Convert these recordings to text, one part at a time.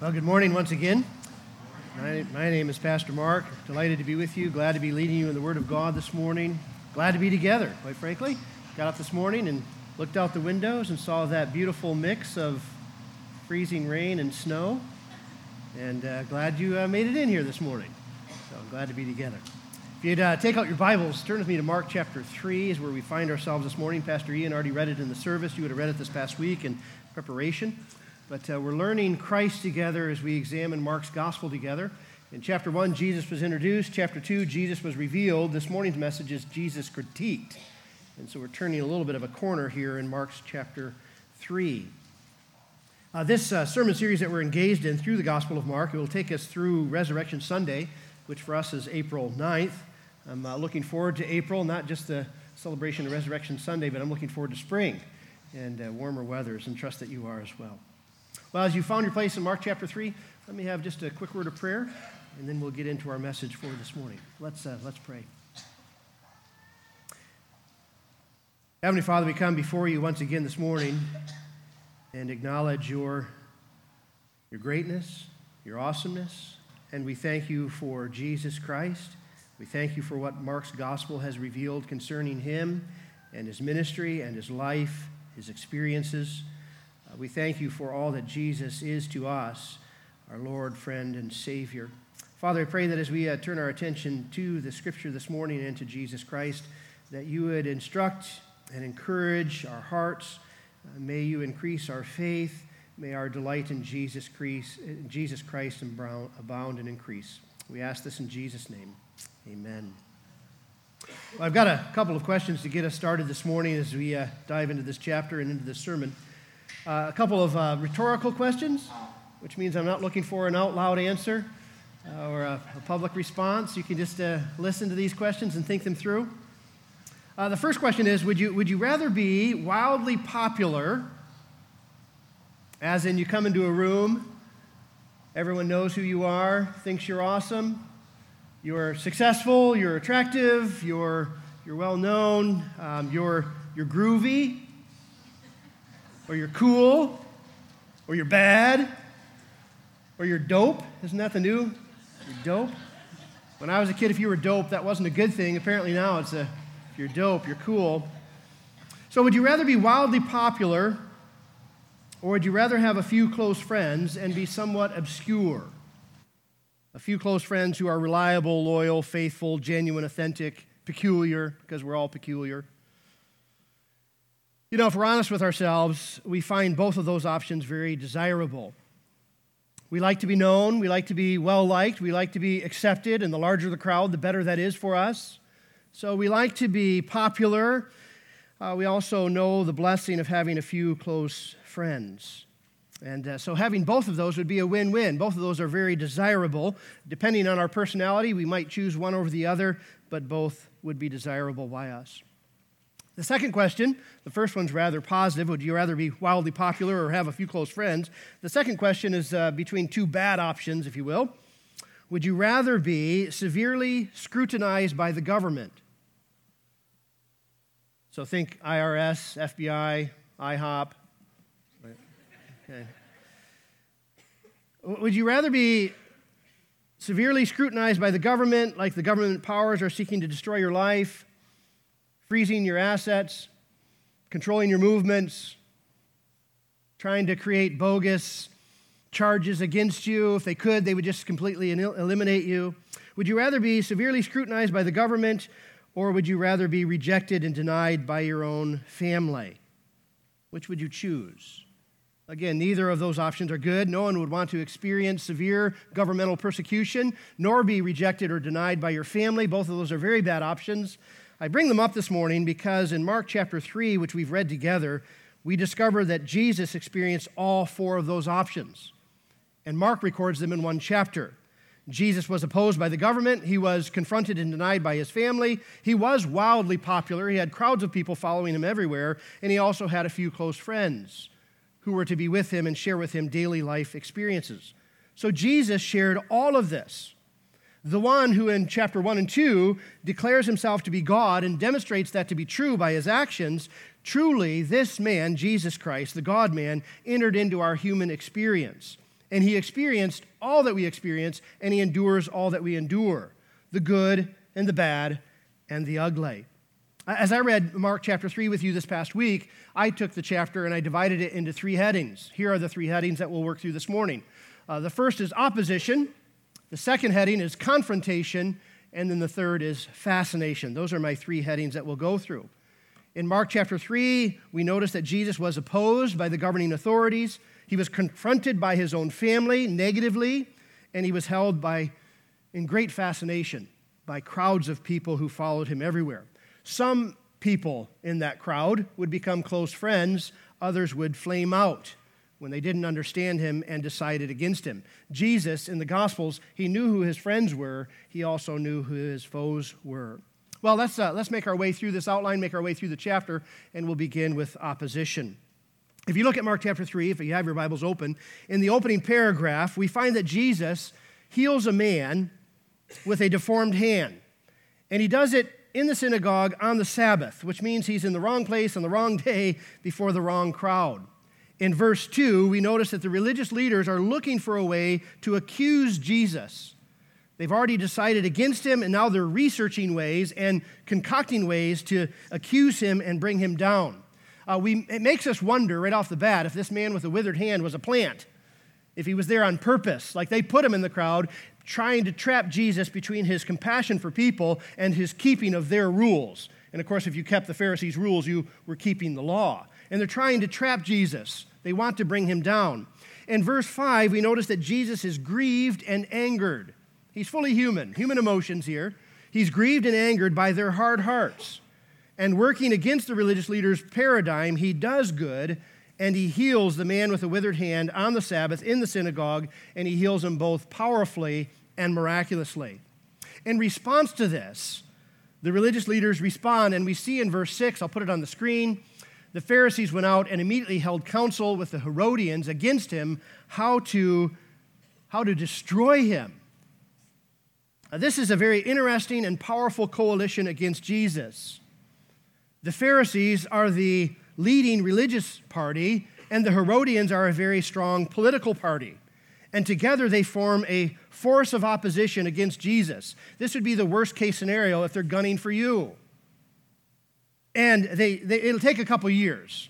Well, good morning once again. My, my, name is Pastor Mark. Delighted to be with you. Glad to be leading you in the Word of God this morning. Glad to be together, quite frankly. Got up this morning and looked out the windows and saw that beautiful mix of freezing rain and snow. And uh, glad you uh, made it in here this morning. So I'm glad to be together. If you'd uh, take out your Bibles, turn with me to Mark chapter 3, is where we find ourselves this morning. Pastor Ian already read it in the service. You would have read it this past week in preparation. But uh, we're learning Christ together as we examine Mark's gospel together. In chapter 1, Jesus was introduced. Chapter 2, Jesus was revealed. This morning's message is Jesus critiqued. And so we're turning a little bit of a corner here in Mark's chapter 3. Uh, this uh, sermon series that we're engaged in through the Gospel of Mark, it will take us through Resurrection Sunday, which for us is April 9th. I'm uh, looking forward to April, not just the celebration of Resurrection Sunday, but I'm looking forward to spring and uh, warmer weathers, and trust that you are as well. Well, as you found your place in Mark chapter 3, let me have just a quick word of prayer, and then we'll get into our message for this morning. Let's, uh, let's pray. Heavenly Father, we come before you once again this morning and acknowledge your, your greatness, your awesomeness, and we thank you for Jesus Christ. We thank you for what Mark's gospel has revealed concerning him and his ministry and his life, his experiences. Uh, we thank you for all that Jesus is to us, our Lord, friend, and Savior. Father, I pray that as we uh, turn our attention to the scripture this morning and to Jesus Christ, that you would instruct and encourage our hearts. Uh, may you increase our faith. May our delight in Jesus Christ, Jesus Christ abound and increase. We ask this in Jesus' name. Amen. Well, I've got a couple of questions to get us started this morning as we uh, dive into this chapter and into this sermon. Uh, a couple of uh, rhetorical questions, which means I'm not looking for an out loud answer uh, or a, a, public response. You can just uh, listen to these questions and think them through. Uh, the first question is would you, would you rather be wildly popular, as in you come into a room, everyone knows who you are, thinks you're awesome, you're successful, you're attractive, you're, you're well known, um, you're, you're groovy? Or you're cool, or you're bad, or you're dope. Isn't that the new? You're dope. When I was a kid, if you were dope, that wasn't a good thing. Apparently now it's a, if you're dope, you're cool. So would you rather be wildly popular, or would you rather have a few close friends and be somewhat obscure? A few close friends who are reliable, loyal, faithful, genuine, authentic, peculiar, because we're all peculiar. You know, if we're honest with ourselves, we find both of those options very desirable. We like to be known, we like to be well liked, we like to be accepted, and the larger the crowd, the better that is for us. So we like to be popular. Uh, we also know the blessing of having a few close friends. And uh, so having both of those would be a win win. Both of those are very desirable. Depending on our personality, we might choose one over the other, but both would be desirable by us. The second question, the first one's rather positive. Would you rather be wildly popular or have a few close friends? The second question is uh, between two bad options, if you will. Would you rather be severely scrutinized by the government? So think IRS, FBI, IHOP. Okay. Would you rather be severely scrutinized by the government, like the government powers are seeking to destroy your life? Freezing your assets, controlling your movements, trying to create bogus charges against you. If they could, they would just completely eliminate you. Would you rather be severely scrutinized by the government, or would you rather be rejected and denied by your own family? Which would you choose? Again, neither of those options are good. No one would want to experience severe governmental persecution, nor be rejected or denied by your family. Both of those are very bad options. I bring them up this morning because in Mark chapter 3, which we've read together, we discover that Jesus experienced all four of those options. And Mark records them in one chapter. Jesus was opposed by the government. He was confronted and denied by his family. He was wildly popular. He had crowds of people following him everywhere. And he also had a few close friends who were to be with him and share with him daily life experiences. So Jesus shared all of this the one who in chapter 1 and 2 declares himself to be God and demonstrates that to be true by his actions, truly this man, Jesus Christ, the God man, entered into our human experience. And he experienced all that we experience, and he endures all that we endure the good and the bad and the ugly. As I read Mark chapter 3 with you this past week, I took the chapter and I divided it into three headings. Here are the three headings that we'll work through this morning. Uh, the first is opposition, the second heading is confrontation, and then the third is fascination. Those are my three headings that we'll go through. In Mark chapter 3, we notice that Jesus was opposed by the governing authorities. He was confronted by his own family negatively, and he was held by, in great fascination by crowds of people who followed him everywhere. Some people in that crowd would become close friends, others would flame out when they didn't understand him and decided against him. Jesus, in the Gospels, he knew who his friends were, he also knew who his foes were. Well, let's, uh, let's make our way through this outline, make our way through the chapter, and we'll begin with opposition. If you look at Mark chapter 3, if you have your Bibles open, in the opening paragraph, we find that Jesus heals a man with a deformed hand. And he does it in the synagogue on the Sabbath, which means he's in the wrong place on the wrong day before the wrong crowd. In verse 2, we notice that the religious leaders are looking for a way to accuse Jesus. They've already decided against him, and now they're researching ways and concocting ways to accuse him and bring him down. Uh, we, it makes us wonder right off the bat if this man with a withered hand was a plant, if he was there on purpose. Like they put him in the crowd, trying to trap Jesus between his compassion for people and his keeping of their rules. And of course, if you kept the Pharisees' rules, you were keeping the law. And they're trying to trap Jesus, they want to bring him down. In verse 5, we notice that Jesus is grieved and angered. He's fully human, human emotions here. He's grieved and angered by their hard hearts. And working against the religious leaders' paradigm, he does good and he heals the man with the withered hand on the Sabbath in the synagogue, and he heals him both powerfully and miraculously. In response to this, the religious leaders respond, and we see in verse 6, I'll put it on the screen. The Pharisees went out and immediately held counsel with the Herodians against him how to, how to destroy him. Now, this is a very interesting and powerful coalition against Jesus. The Pharisees are the leading religious party, and the Herodians are a very strong political party. And together they form a force of opposition against Jesus. This would be the worst case scenario if they're gunning for you. And they, they, it'll take a couple years.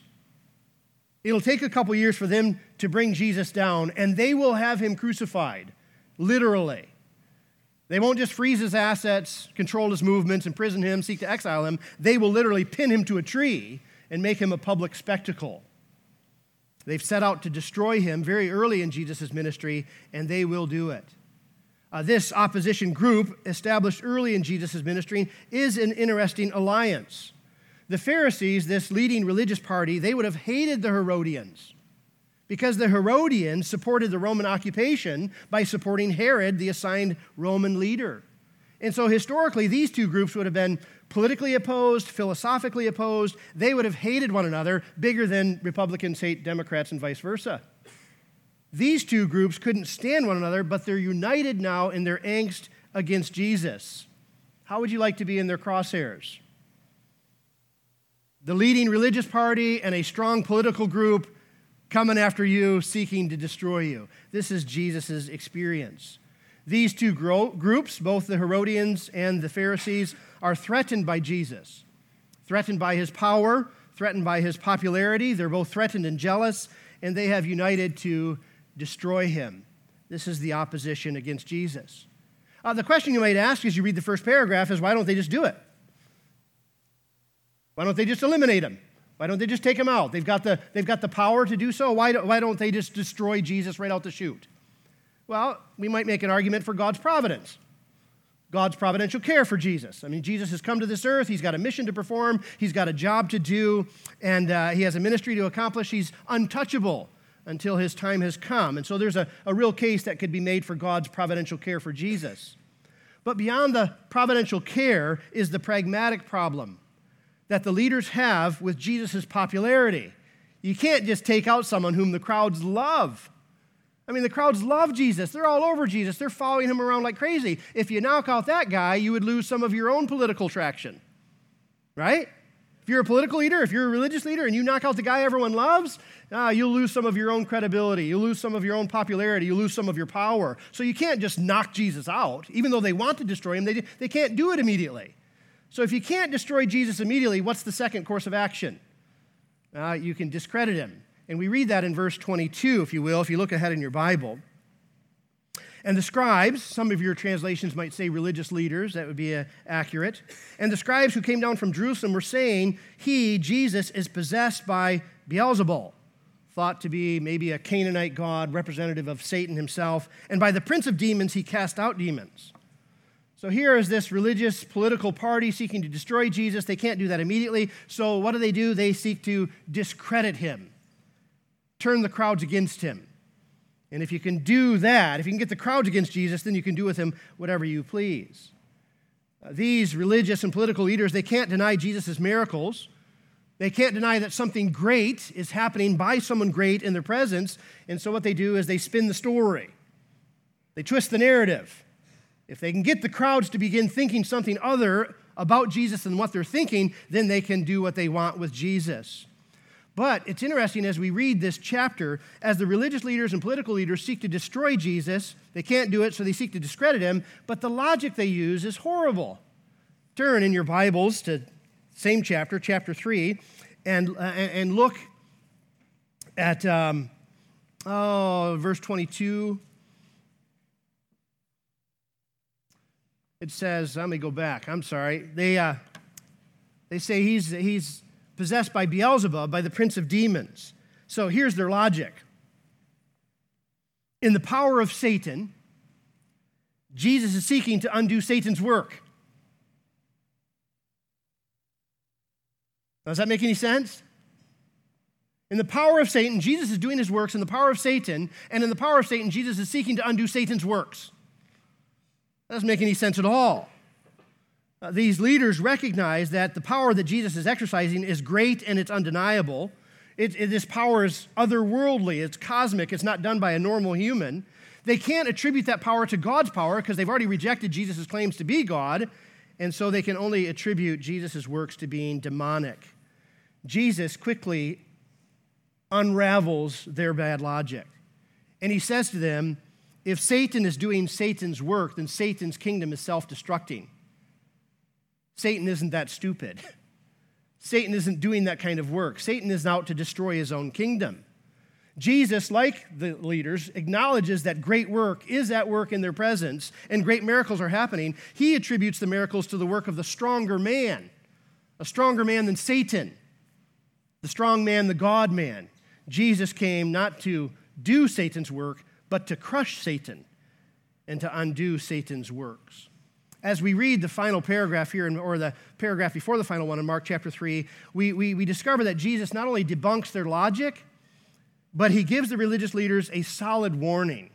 It'll take a couple years for them to bring Jesus down, and they will have him crucified, literally. They won't just freeze his assets, control his movements, imprison him, seek to exile him. They will literally pin him to a tree and make him a public spectacle. They've set out to destroy him very early in Jesus' ministry, and they will do it. Uh, this opposition group, established early in Jesus' ministry, is an interesting alliance. The Pharisees, this leading religious party, they would have hated the Herodians because the Herodians supported the Roman occupation by supporting Herod, the assigned Roman leader. And so historically, these two groups would have been politically opposed, philosophically opposed. They would have hated one another bigger than Republicans hate Democrats and vice versa. These two groups couldn't stand one another, but they're united now in their angst against Jesus. How would you like to be in their crosshairs? The leading religious party and a strong political group coming after you, seeking to destroy you. This is Jesus' experience. These two groups, both the Herodians and the Pharisees, are threatened by Jesus, threatened by his power, threatened by his popularity. They're both threatened and jealous, and they have united to destroy him. This is the opposition against Jesus. Uh, the question you might ask as you read the first paragraph is why don't they just do it? Why don't they just eliminate him? Why don't they just take him out? They've got the, they've got the power to do so. Why, do, why don't they just destroy Jesus right out the chute? Well, we might make an argument for God's providence. God's providential care for Jesus. I mean, Jesus has come to this earth. He's got a mission to perform, he's got a job to do, and uh, he has a ministry to accomplish. He's untouchable until his time has come. And so there's a, a real case that could be made for God's providential care for Jesus. But beyond the providential care is the pragmatic problem that the leaders have with Jesus' popularity. You can't just take out someone whom the crowds love. I mean, the crowds love Jesus. They're all over Jesus. They're following him around like crazy. If you knock out that guy, you would lose some of your own political traction, right? If you're a political leader, if you're a religious leader, and you knock out the guy everyone loves, uh, you'll lose some of your own credibility. You'll lose some of your own popularity. You'll lose some of your power. So you can't just knock Jesus out. Even though they want to destroy him, they, they can't do it immediately. So if you can't destroy Jesus immediately, what's the second course of action? Uh, you can discredit him. And we read that in verse 22, if you will, if you look ahead in your Bible. And the scribes, some of your translations might say religious leaders, that would be uh, accurate. And the scribes who came down from Jerusalem were saying, He, Jesus, is possessed by Beelzebul, thought to be maybe a Canaanite god, representative of Satan himself. And by the prince of demons, he cast out demons. So here is this religious political party seeking to destroy Jesus. They can't do that immediately. So what do they do? They seek to discredit him, turn the crowds against him. And if you can do that, if you can get the crowds against Jesus, then you can do with him whatever you please. Uh, these religious and political leaders, they can't deny Jesus' miracles. They can't deny that something great is happening by someone great in their presence. And so what they do is they spin the story. They twist the narrative. If they can get the crowds to begin thinking something other about Jesus than what they're thinking, then they can do what they want with Jesus. But it's interesting as we read this chapter, as the religious leaders and political leaders seek to destroy Jesus, they can't do it, so they seek to discredit him, but the logic they use is horrible. Turn in your Bibles to same chapter, chapter 3, and, uh, and look at, um, oh, verse 22. It says, let me go back, I'm sorry. They, uh, they say he's, he's possessed by Beelzebub, by the prince of demons. So here's their logic. In the power of Satan, Jesus is seeking to undo Satan's work. Does that make any sense? In the power of Satan, Jesus is doing his works in the power of Satan, and in the power of Satan, Jesus is seeking to undo Satan's works. That doesn't make any sense at all. Uh, these leaders recognize that the power that Jesus is exercising is great and it's undeniable. It, it, this power is otherworldly, it's cosmic, it's not done by a normal human. They can't attribute that power to God's power because they've already rejected Jesus' claims to be God, and so they can only attribute Jesus' works to being demonic. Jesus quickly unravels their bad logic. And he says to them, if Satan is doing Satan's work, then Satan's kingdom is self destructing. Satan isn't that stupid. Satan isn't doing that kind of work. Satan is out to destroy his own kingdom. Jesus, like the leaders, acknowledges that great work is at work in their presence and great miracles are happening. He attributes the miracles to the work of the stronger man, a stronger man than Satan, the strong man, the God man. Jesus came not to do Satan's work, but to crush Satan and to undo Satan's works as we read the final paragraph here, or the paragraph before the final one in Mark chapter 3, we, we, we discover that Jesus not only debunks their logic, but he gives the religious leaders a solid warning.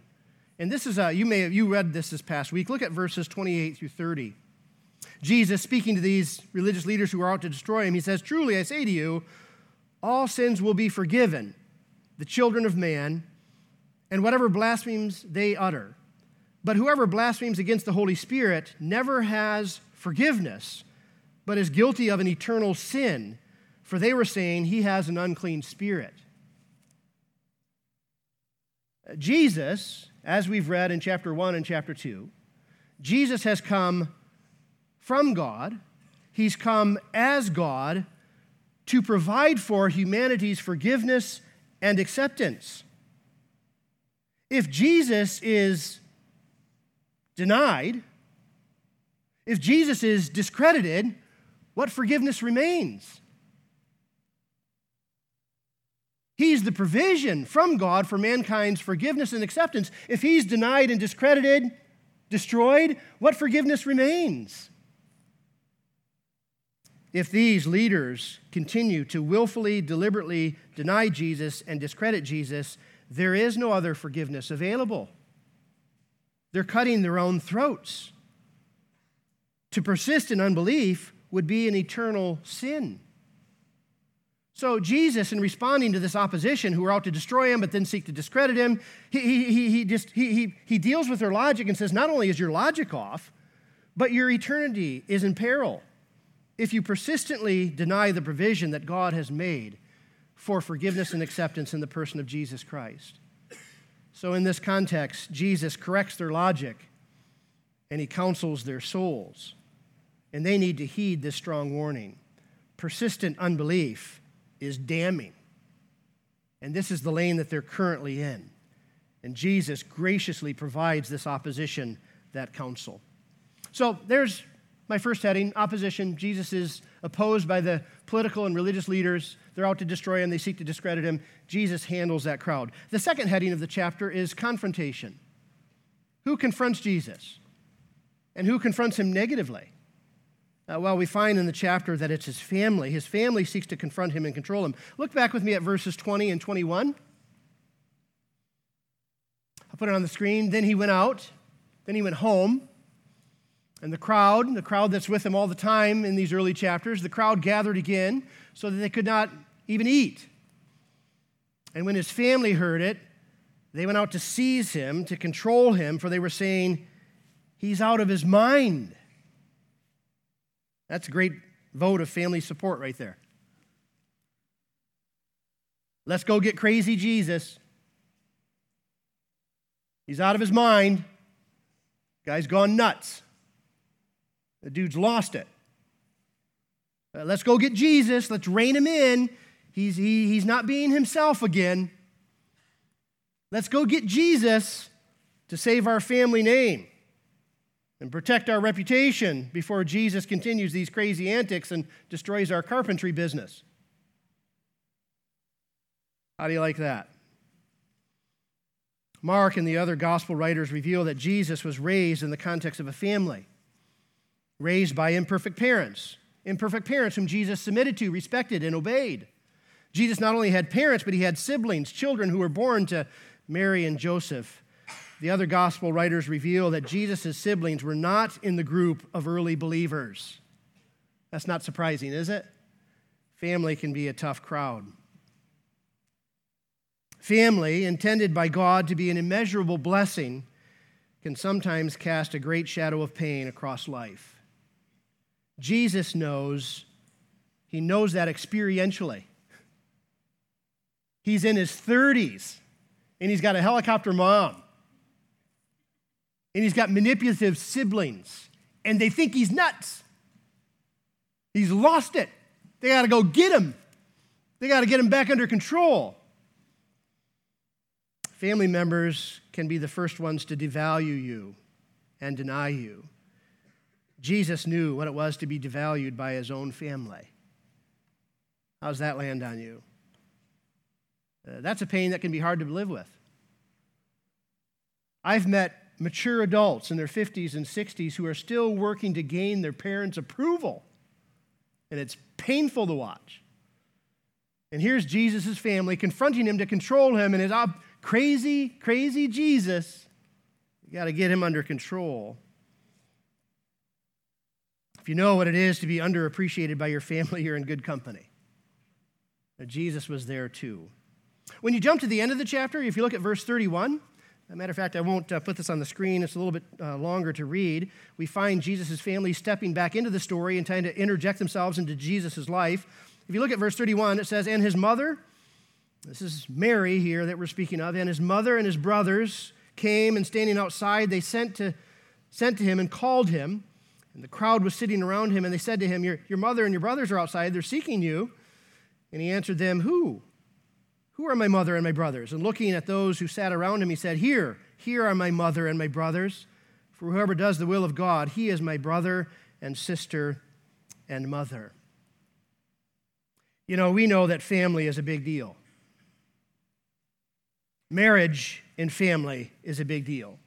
And this is, a, you may have, you read this this past week. Look at verses 28 through 30. Jesus, speaking to these religious leaders who are out to destroy him, he says, Truly I say to you, all sins will be forgiven the children of man, and whatever blasphemies they utter. But whoever blasphemes against the Holy Spirit never has forgiveness, but is guilty of an eternal sin, for they were saying he has an unclean spirit. Jesus, as we've read in chapter 1 and chapter 2, Jesus has come from God, he's come as God to provide for humanity's forgiveness and acceptance. If Jesus is denied, if Jesus is discredited, what forgiveness remains? He's the provision from God for mankind's forgiveness and acceptance. If he's denied and discredited, destroyed, what forgiveness remains? If these leaders continue to willfully, deliberately deny Jesus and discredit Jesus, there is no other forgiveness available. They're cutting their own throats. To persist in unbelief would be an eternal sin. So, Jesus, in responding to this opposition who are out to destroy him but then seek to discredit him, he, he, he, just, he, he, he deals with their logic and says, Not only is your logic off, but your eternity is in peril. if you persistently deny the provision that God has made for forgiveness and acceptance in the person of Jesus Christ. So, in this context, Jesus corrects their logic and he counsels their souls. And they need to heed this strong warning. Persistent unbelief is damning. And this is the lane that they're currently in. And Jesus graciously provides this opposition that counsel. So there's my first heading opposition. Jesus is opposed by the political and religious leaders. They're out to destroy him, they seek to discredit him. Jesus handles that crowd. The second heading of the chapter is confrontation. Who confronts Jesus? And who confronts him negatively? Uh, well, we find in the chapter that it's his family. His family seeks to confront him and control him. Look back with me at verses 20 and 21. I'll put it on the screen. Then he went out. Then he went home. And the crowd, the crowd that's with him all the time in these early chapters, the crowd gathered again so that they could not even eat. And when his family heard it, they went out to seize him, to control him, for they were saying, He's out of his mind. That's a great vote of family support right there. Let's go get crazy Jesus. He's out of his mind. Guy's gone nuts. The dude's lost it. Uh, let's go get Jesus. Let's rein him in. He's, he, he's not being himself again. Let's go get Jesus to save our family name and protect our reputation before Jesus continues these crazy antics and destroys our carpentry business. How do you like that? Mark and the other gospel writers reveal that Jesus was raised in the context of a family, raised by imperfect parents, imperfect parents whom Jesus submitted to, respected, and obeyed. Jesus not only had parents, but he had siblings, children who were born to Mary and Joseph. The other gospel writers reveal that Jesus' siblings were not in the group of early believers. That's not surprising, is it? Family can be a tough crowd. Family, intended by God to be an immeasurable blessing, can sometimes cast a great shadow of pain across life. Jesus knows, he knows that experientially. He's in his 30s and he's got a helicopter mom. And he's got manipulative siblings and they think he's nuts. He's lost it. They got to go get him. They got to get him back under control. Family members can be the first ones to devalue you and deny you. Jesus knew what it was to be devalued by his own family. How's that land on you? Uh, that's a pain that can be hard to live with. I've met mature adults in their 50s and 60s who are still working to gain their parents' approval, and it's painful to watch. And here's Jesus' family confronting him to control him, and his ob- crazy, crazy Jesus. You got to get him under control. If you know what it is to be underappreciated by your family, you're in good company. Now, Jesus was there too. When you jump to the end of the chapter, if you look at verse 31, a matter of fact, I won't uh, put this on the screen. It's a little bit uh, longer to read. We find Jesus' family stepping back into the story and trying to interject themselves into Jesus' life. If you look at verse 31, it says, And his mother this is Mary here that we're speaking of. And his mother and his brothers came and standing outside, they sent to, sent to him and called him. And the crowd was sitting around him, and they said to him, Your, your mother and your brothers are outside, they're seeking you. And he answered them, Who? Who are my mother and my brothers? And looking at those who sat around him, he said, Here, here are my mother and my brothers. For whoever does the will of God, he is my brother and sister and mother. You know, we know that family is a big deal. Marriage and family is a big deal.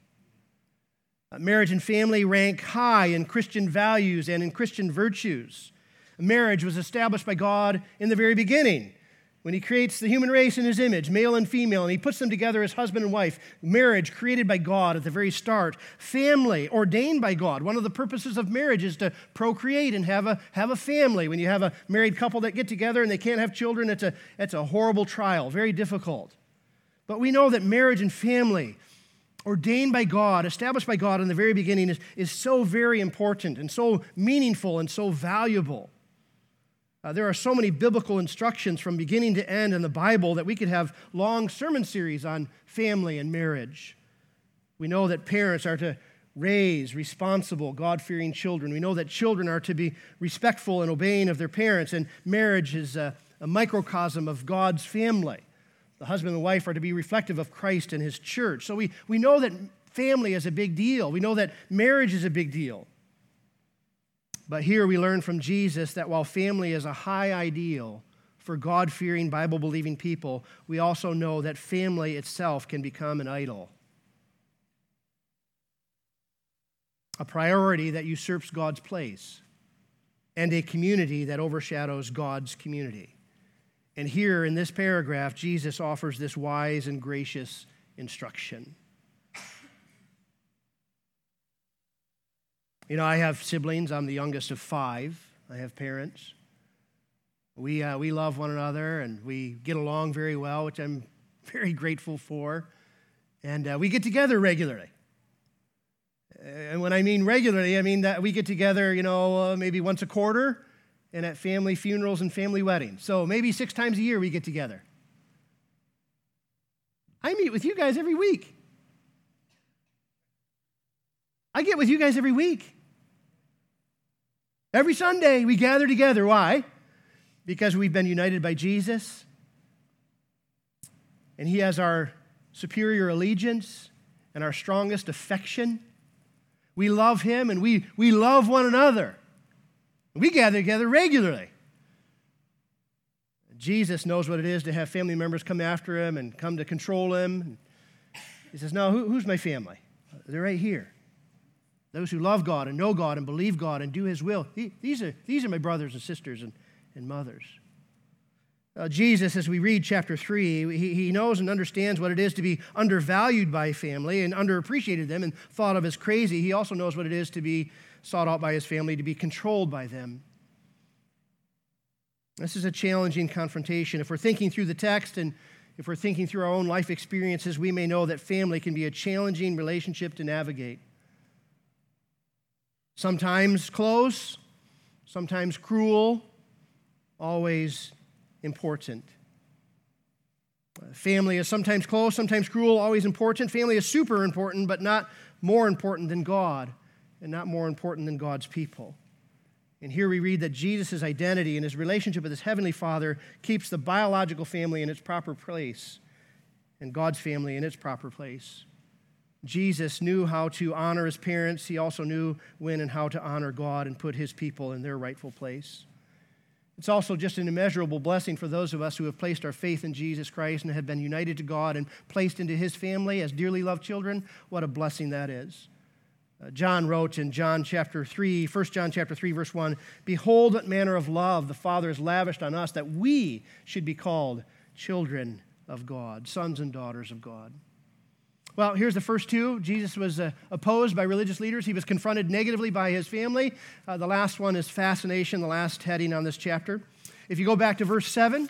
Marriage and family rank high in Christian values and in Christian virtues. Marriage was established by God in the very beginning when He creates the human race in His image, male and female, and He puts them together as husband and wife. Marriage created by God at the very start. Family ordained by God. One of the purposes of marriage is to procreate and have a, have a family. When you have a married couple that get together and they can't have children, it's a, it's a horrible trial, very difficult. But we know that marriage and family, ordained by God, established by God in the very beginning, is, is so very important and so meaningful and so valuable. Uh, there are so many biblical instructions from beginning to end in the Bible that we could have long sermon series on family and marriage. We know that parents are to raise responsible, God fearing children. We know that children are to be respectful and obeying of their parents, and marriage is a, a microcosm of God's family. The husband and wife are to be reflective of Christ and his church. So we, we know that family is a big deal. We know that marriage is a big deal. But here we learn from Jesus that while family is a high ideal for God fearing, Bible believing people, we also know that family itself can become an idol. A priority that usurps God's place, and a community that overshadows God's community. And here in this paragraph, Jesus offers this wise and gracious instruction. You know, I have siblings. I'm the youngest of five. I have parents. We, uh, we love one another and we get along very well, which I'm very grateful for. And uh, we get together regularly. And when I mean regularly, I mean that we get together, you know, uh, maybe once a quarter and at family funerals and family weddings. So maybe six times a year we get together. I meet with you guys every week. I get with you guys every week. Every Sunday we gather together. Why? Because we've been united by Jesus, and He has our superior allegiance and our strongest affection. We love Him and we, we love one another. We gather together regularly. Jesus knows what it is to have family members come after him and come to control him. He says, No, who, who's my family? They're right here. Those who love God and know God and believe God and do His will. These, are, these are my brothers and sisters and, and mothers. Uh, Jesus, as we read chapter 3, he, he knows and understands what it is to be undervalued by family and underappreciated them and thought of as crazy. He also knows what it is to be sought out by his family, to be controlled by them. This is a challenging confrontation. If we're thinking through the text and if we're thinking through our own life experiences, we may know that family can be a challenging relationship to navigate. Sometimes close, sometimes cruel, always important. Family is sometimes close, sometimes cruel, always important. Family is super important, but not more important than God, and not more important than God's people. And here we read that Jesus' identity and his relationship with his heavenly Father keeps the biological family in its proper place and God's family in its proper place. Jesus knew how to honor his parents. He also knew when and how to honor God and put his people in their rightful place. It's also just an immeasurable blessing for those of us who have placed our faith in Jesus Christ and have been united to God and placed into his family as dearly loved children. What a blessing that is. John wrote in John chapter 3, 1 John chapter 3, verse 1 Behold, what manner of love the Father has lavished on us that we should be called children of God, sons and daughters of God. Well, here's the first two. Jesus was uh, opposed by religious leaders. He was confronted negatively by his family. Uh, the last one is fascination, the last heading on this chapter. If you go back to verse 7,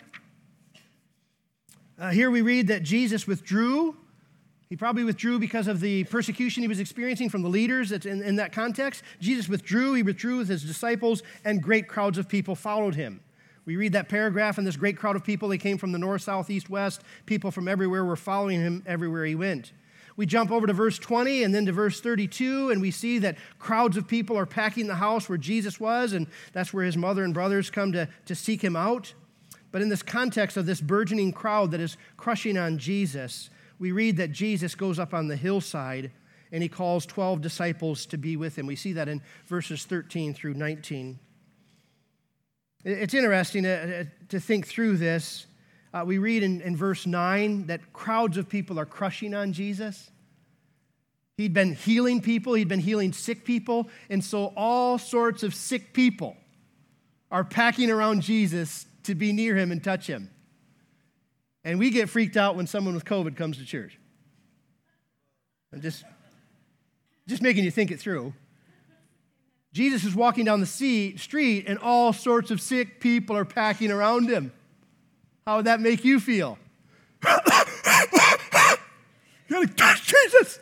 uh, here we read that Jesus withdrew. He probably withdrew because of the persecution he was experiencing from the leaders in, in that context. Jesus withdrew. He withdrew with his disciples, and great crowds of people followed him. We read that paragraph, and this great crowd of people, they came from the north, south, east, west. People from everywhere were following him everywhere he went. We jump over to verse 20 and then to verse 32, and we see that crowds of people are packing the house where Jesus was, and that's where his mother and brothers come to, to seek him out. But in this context of this burgeoning crowd that is crushing on Jesus, we read that Jesus goes up on the hillside and he calls 12 disciples to be with him. We see that in verses 13 through 19. It's interesting to, to think through this uh, we read in, in verse 9 that crowds of people are crushing on Jesus. He'd been healing people, he'd been healing sick people, and so all sorts of sick people are packing around Jesus to be near him and touch him. And we get freaked out when someone with COVID comes to church. I'm just, just making you think it through. Jesus is walking down the sea, street, and all sorts of sick people are packing around him. How would that make you feel? you gotta touch Jesus.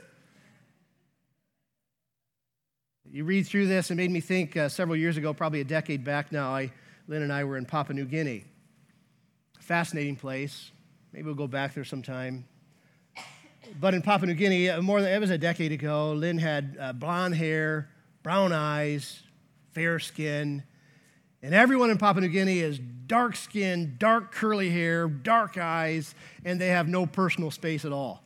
You read through this, it made me think uh, several years ago, probably a decade back now, I Lynn and I were in Papua New Guinea. Fascinating place. Maybe we'll go back there sometime. But in Papua New Guinea, uh, more than it was a decade ago, Lynn had uh, blonde hair, brown eyes, fair skin. And everyone in Papua New Guinea is dark skin, dark curly hair, dark eyes, and they have no personal space at all.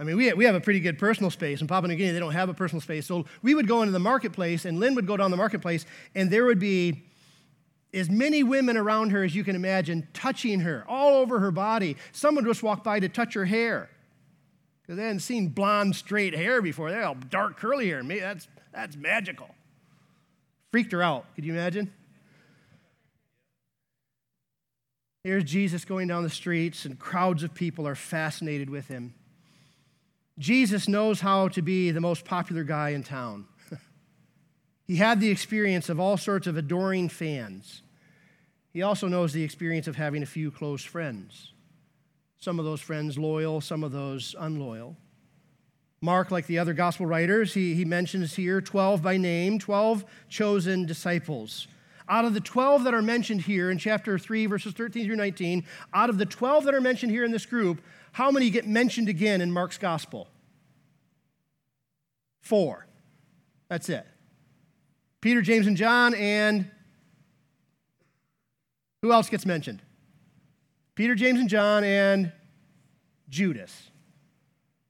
I mean, we, we have a pretty good personal space. In Papua New Guinea, they don't have a personal space. So we would go into the marketplace, and Lynn would go down the marketplace, and there would be as many women around her as you can imagine touching her all over her body. Someone just walked by to touch her hair because they hadn't seen blonde, straight hair before. They're all dark, curly hair. Maybe that's, that's magical. Freaked her out. Could you imagine? Here's Jesus going down the streets, and crowds of people are fascinated with him. Jesus knows how to be the most popular guy in town. He had the experience of all sorts of adoring fans. He also knows the experience of having a few close friends. Some of those friends loyal, some of those unloyal. Mark, like the other gospel writers, he, he mentions here 12 by name, 12 chosen disciples. Out of the 12 that are mentioned here in chapter 3, verses 13 through 19, out of the 12 that are mentioned here in this group, how many get mentioned again in Mark's gospel? Four. That's it. Peter, James, and John, and who else gets mentioned? Peter, James, and John, and Judas.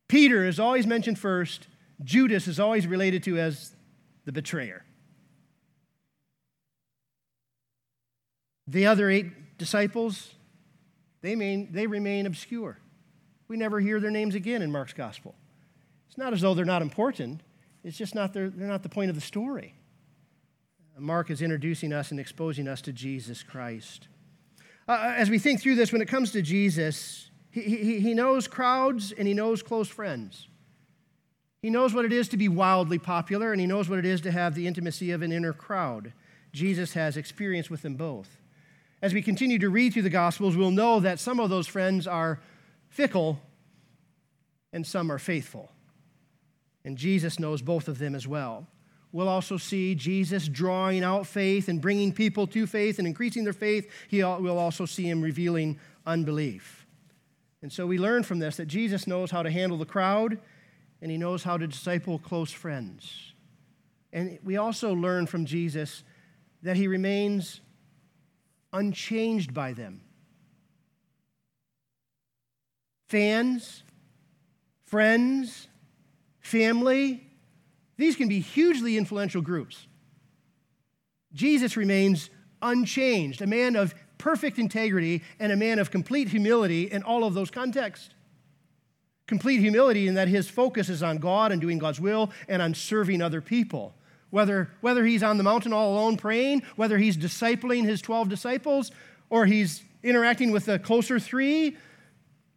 Peter is always mentioned first, Judas is always related to as the betrayer. The other eight disciples, they, they remain obscure. We never hear their names again in Mark's gospel. It's not as though they're not important, it's just not their, they're not the point of the story. Mark is introducing us and exposing us to Jesus Christ. Uh, uh, as we think through this, when it comes to Jesus, he, he, he knows crowds and he knows close friends. He knows what it is to be wildly popular, and he knows what it is to have the intimacy of an inner crowd. Jesus has experience with them both. As we continue to read through the Gospels, we'll know that some of those friends are fickle, and some are faithful. And Jesus knows both of them as well. We'll also see Jesus drawing out faith and bringing people to faith and increasing their faith. We'll also see him revealing unbelief. And so we learn from this that Jesus knows how to handle the crowd and he knows how to disciple close friends. And we also learn from Jesus that he remains unchanged by them. fans, friends, family, these can be hugely influential groups. Jesus remains unchanged, a man of perfect integrity and a man of complete humility in all of those contexts. Complete humility in that his focus is on God and doing God's will and on serving other people. Whether, whether he's on the mountain all alone praying, whether he's discipling his 12 disciples, or he's interacting with the closer three,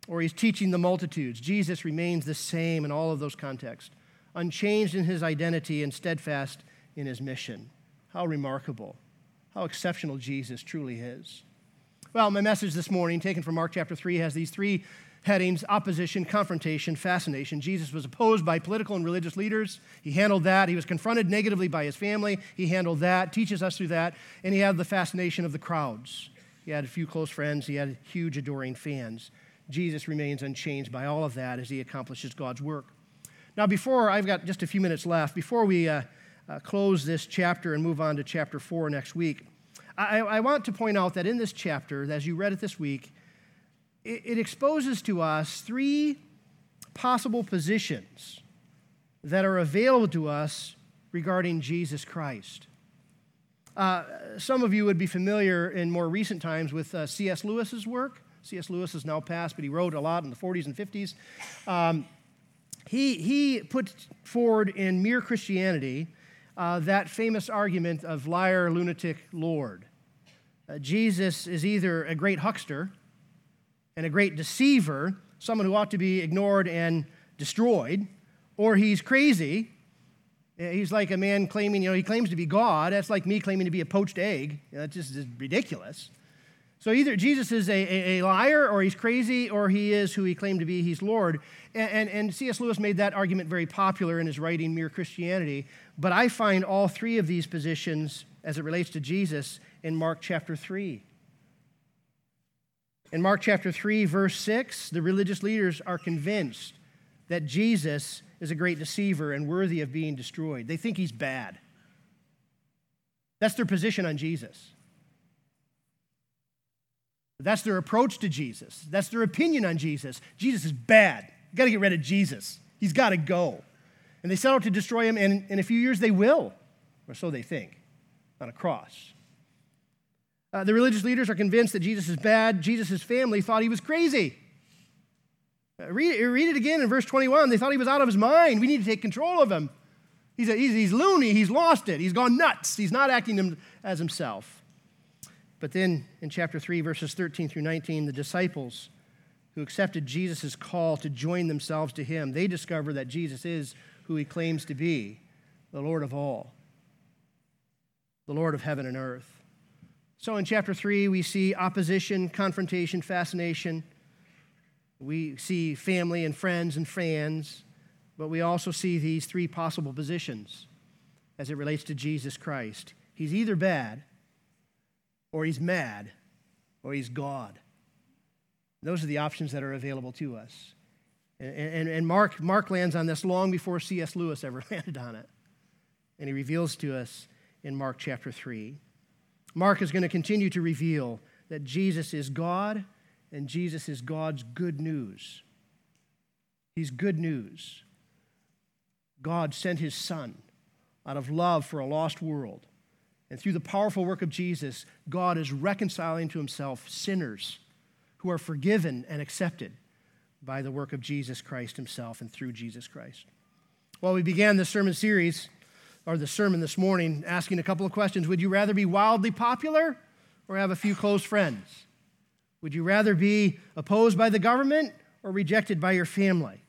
or he's teaching the multitudes. Jesus remains the same in all of those contexts, unchanged in his identity and steadfast in his mission. How remarkable. How exceptional Jesus truly is. Well, my message this morning, taken from Mark chapter 3, has these three headings opposition, confrontation, fascination. Jesus was opposed by political and religious leaders. He handled that. He was confronted negatively by his family. He handled that, teaches us through that. And he had the fascination of the crowds. He had a few close friends, he had huge adoring fans. Jesus remains unchanged by all of that as he accomplishes God's work. Now, before I've got just a few minutes left, before we uh, uh, close this chapter and move on to chapter four next week, I, I, want to point out that in this chapter, as you read it this week, it, it exposes to us three possible positions that are available to us regarding Jesus Christ. Uh, some of you would be familiar in more recent times with uh, C.S. Lewis's work. C.S. Lewis has now passed, but he wrote a lot in the 40s and 50s. Um, he, he put forward in Mere Christianity uh, that famous argument of liar, lunatic, Lord. Uh, Jesus is either a great huckster and a great deceiver, someone who ought to be ignored and destroyed, or he's crazy. He's like a man claiming, you know, he claims to be God. That's like me claiming to be a poached egg. You know, that's just ridiculous. So either Jesus is a, a, a, liar, or he's crazy, or he is who he claimed to be, he's Lord. And, and, and C.S. Lewis made that argument very popular in his writing, Mere Christianity. But I find all three of these positions as it relates to Jesus in Mark chapter 3. In Mark chapter 3, verse 6, the religious leaders are convinced that Jesus is a great deceiver and worthy of being destroyed. They think he's bad. That's their position on Jesus. That's their approach to Jesus. That's their opinion on Jesus. Jesus is bad. You got to get rid of Jesus. He's got to go. And they set out to destroy him, and in a few years they will, or so they think, on a cross. Uh, the religious leaders are convinced that Jesus is bad. Jesus' family thought he was crazy. Uh, read, read, it again in verse 21. They thought he was out of his mind. We need to take control of him. He's, a, he's, he's loony. He's lost it. He's gone nuts. He's not acting as himself. But then in chapter 3, verses 13 through 19, the disciples who accepted Jesus' call to join themselves to him, they discover that Jesus is who he claims to be, the Lord of all, the Lord of heaven and earth. So in chapter 3, we see opposition, confrontation, fascination. We see family and friends and fans, but we also see these three possible positions as it relates to Jesus Christ. He's either bad, or he's mad, or he's God. Those are the options that are available to us. And, and, and Mark, Mark lands on this long before C.S. Lewis ever landed on it. And he reveals to us in Mark chapter 3. Mark is going to continue to reveal that Jesus is God and Jesus is God's good news. He's good news. God sent his Son out of love for a lost world and through the powerful work of Jesus, God is reconciling to himself sinners who are forgiven and accepted by the work of Jesus Christ himself and through Jesus Christ. Well, we began this sermon series, or the sermon this morning, asking a couple of questions. Would you rather be wildly popular or have a few close friends? Would you rather be opposed by the government or rejected by your family?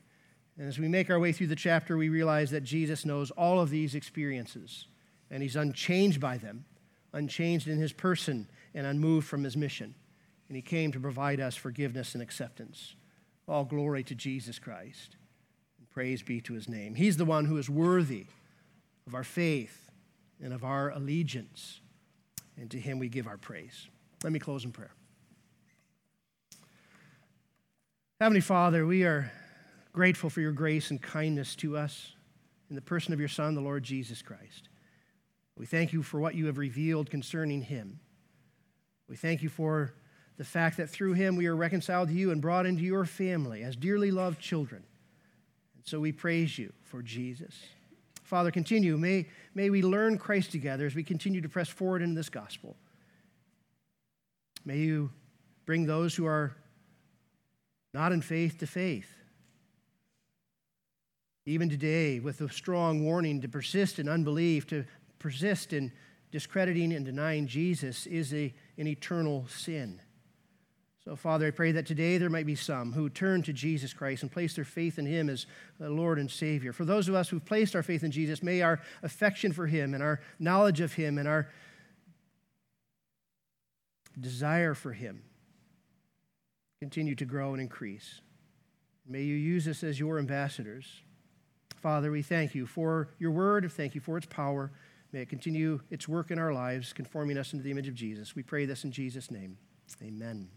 And as we make our way through the chapter, we realize that Jesus knows all of these experiences and he's unchanged by them, unchanged in his person, and unmoved from his mission. And he came to provide us forgiveness and acceptance. All glory to Jesus Christ, and praise be to his name. He's the one who is worthy of our faith and of our allegiance, and to him we give our praise. Let me close in prayer. Heavenly Father, we are grateful for your grace and kindness to us in the person of your Son, the Lord Jesus Christ. We thank you for what you have revealed concerning him. We thank you for the fact that through him we are reconciled to you and brought into your family as dearly loved children. And so we praise you for Jesus. Father, continue. May, may we learn Christ together as we continue to press forward in this gospel. May you bring those who are not in faith to faith. Even today, with a strong warning to persist in unbelief, to persist in discrediting and denying Jesus is a, an eternal sin. So, Father, I pray that today there might be some who turn to Jesus Christ and place their faith in Him as Lord and Savior. For those of us who've placed our faith in Jesus, may our affection for Him and our knowledge of Him and our desire for Him continue to grow and increase. May you use us as your ambassadors. Father, we thank you for your word, thank you for its power. May it continue its work in our lives, conforming us into the image of Jesus. We pray this in Jesus' name. Amen.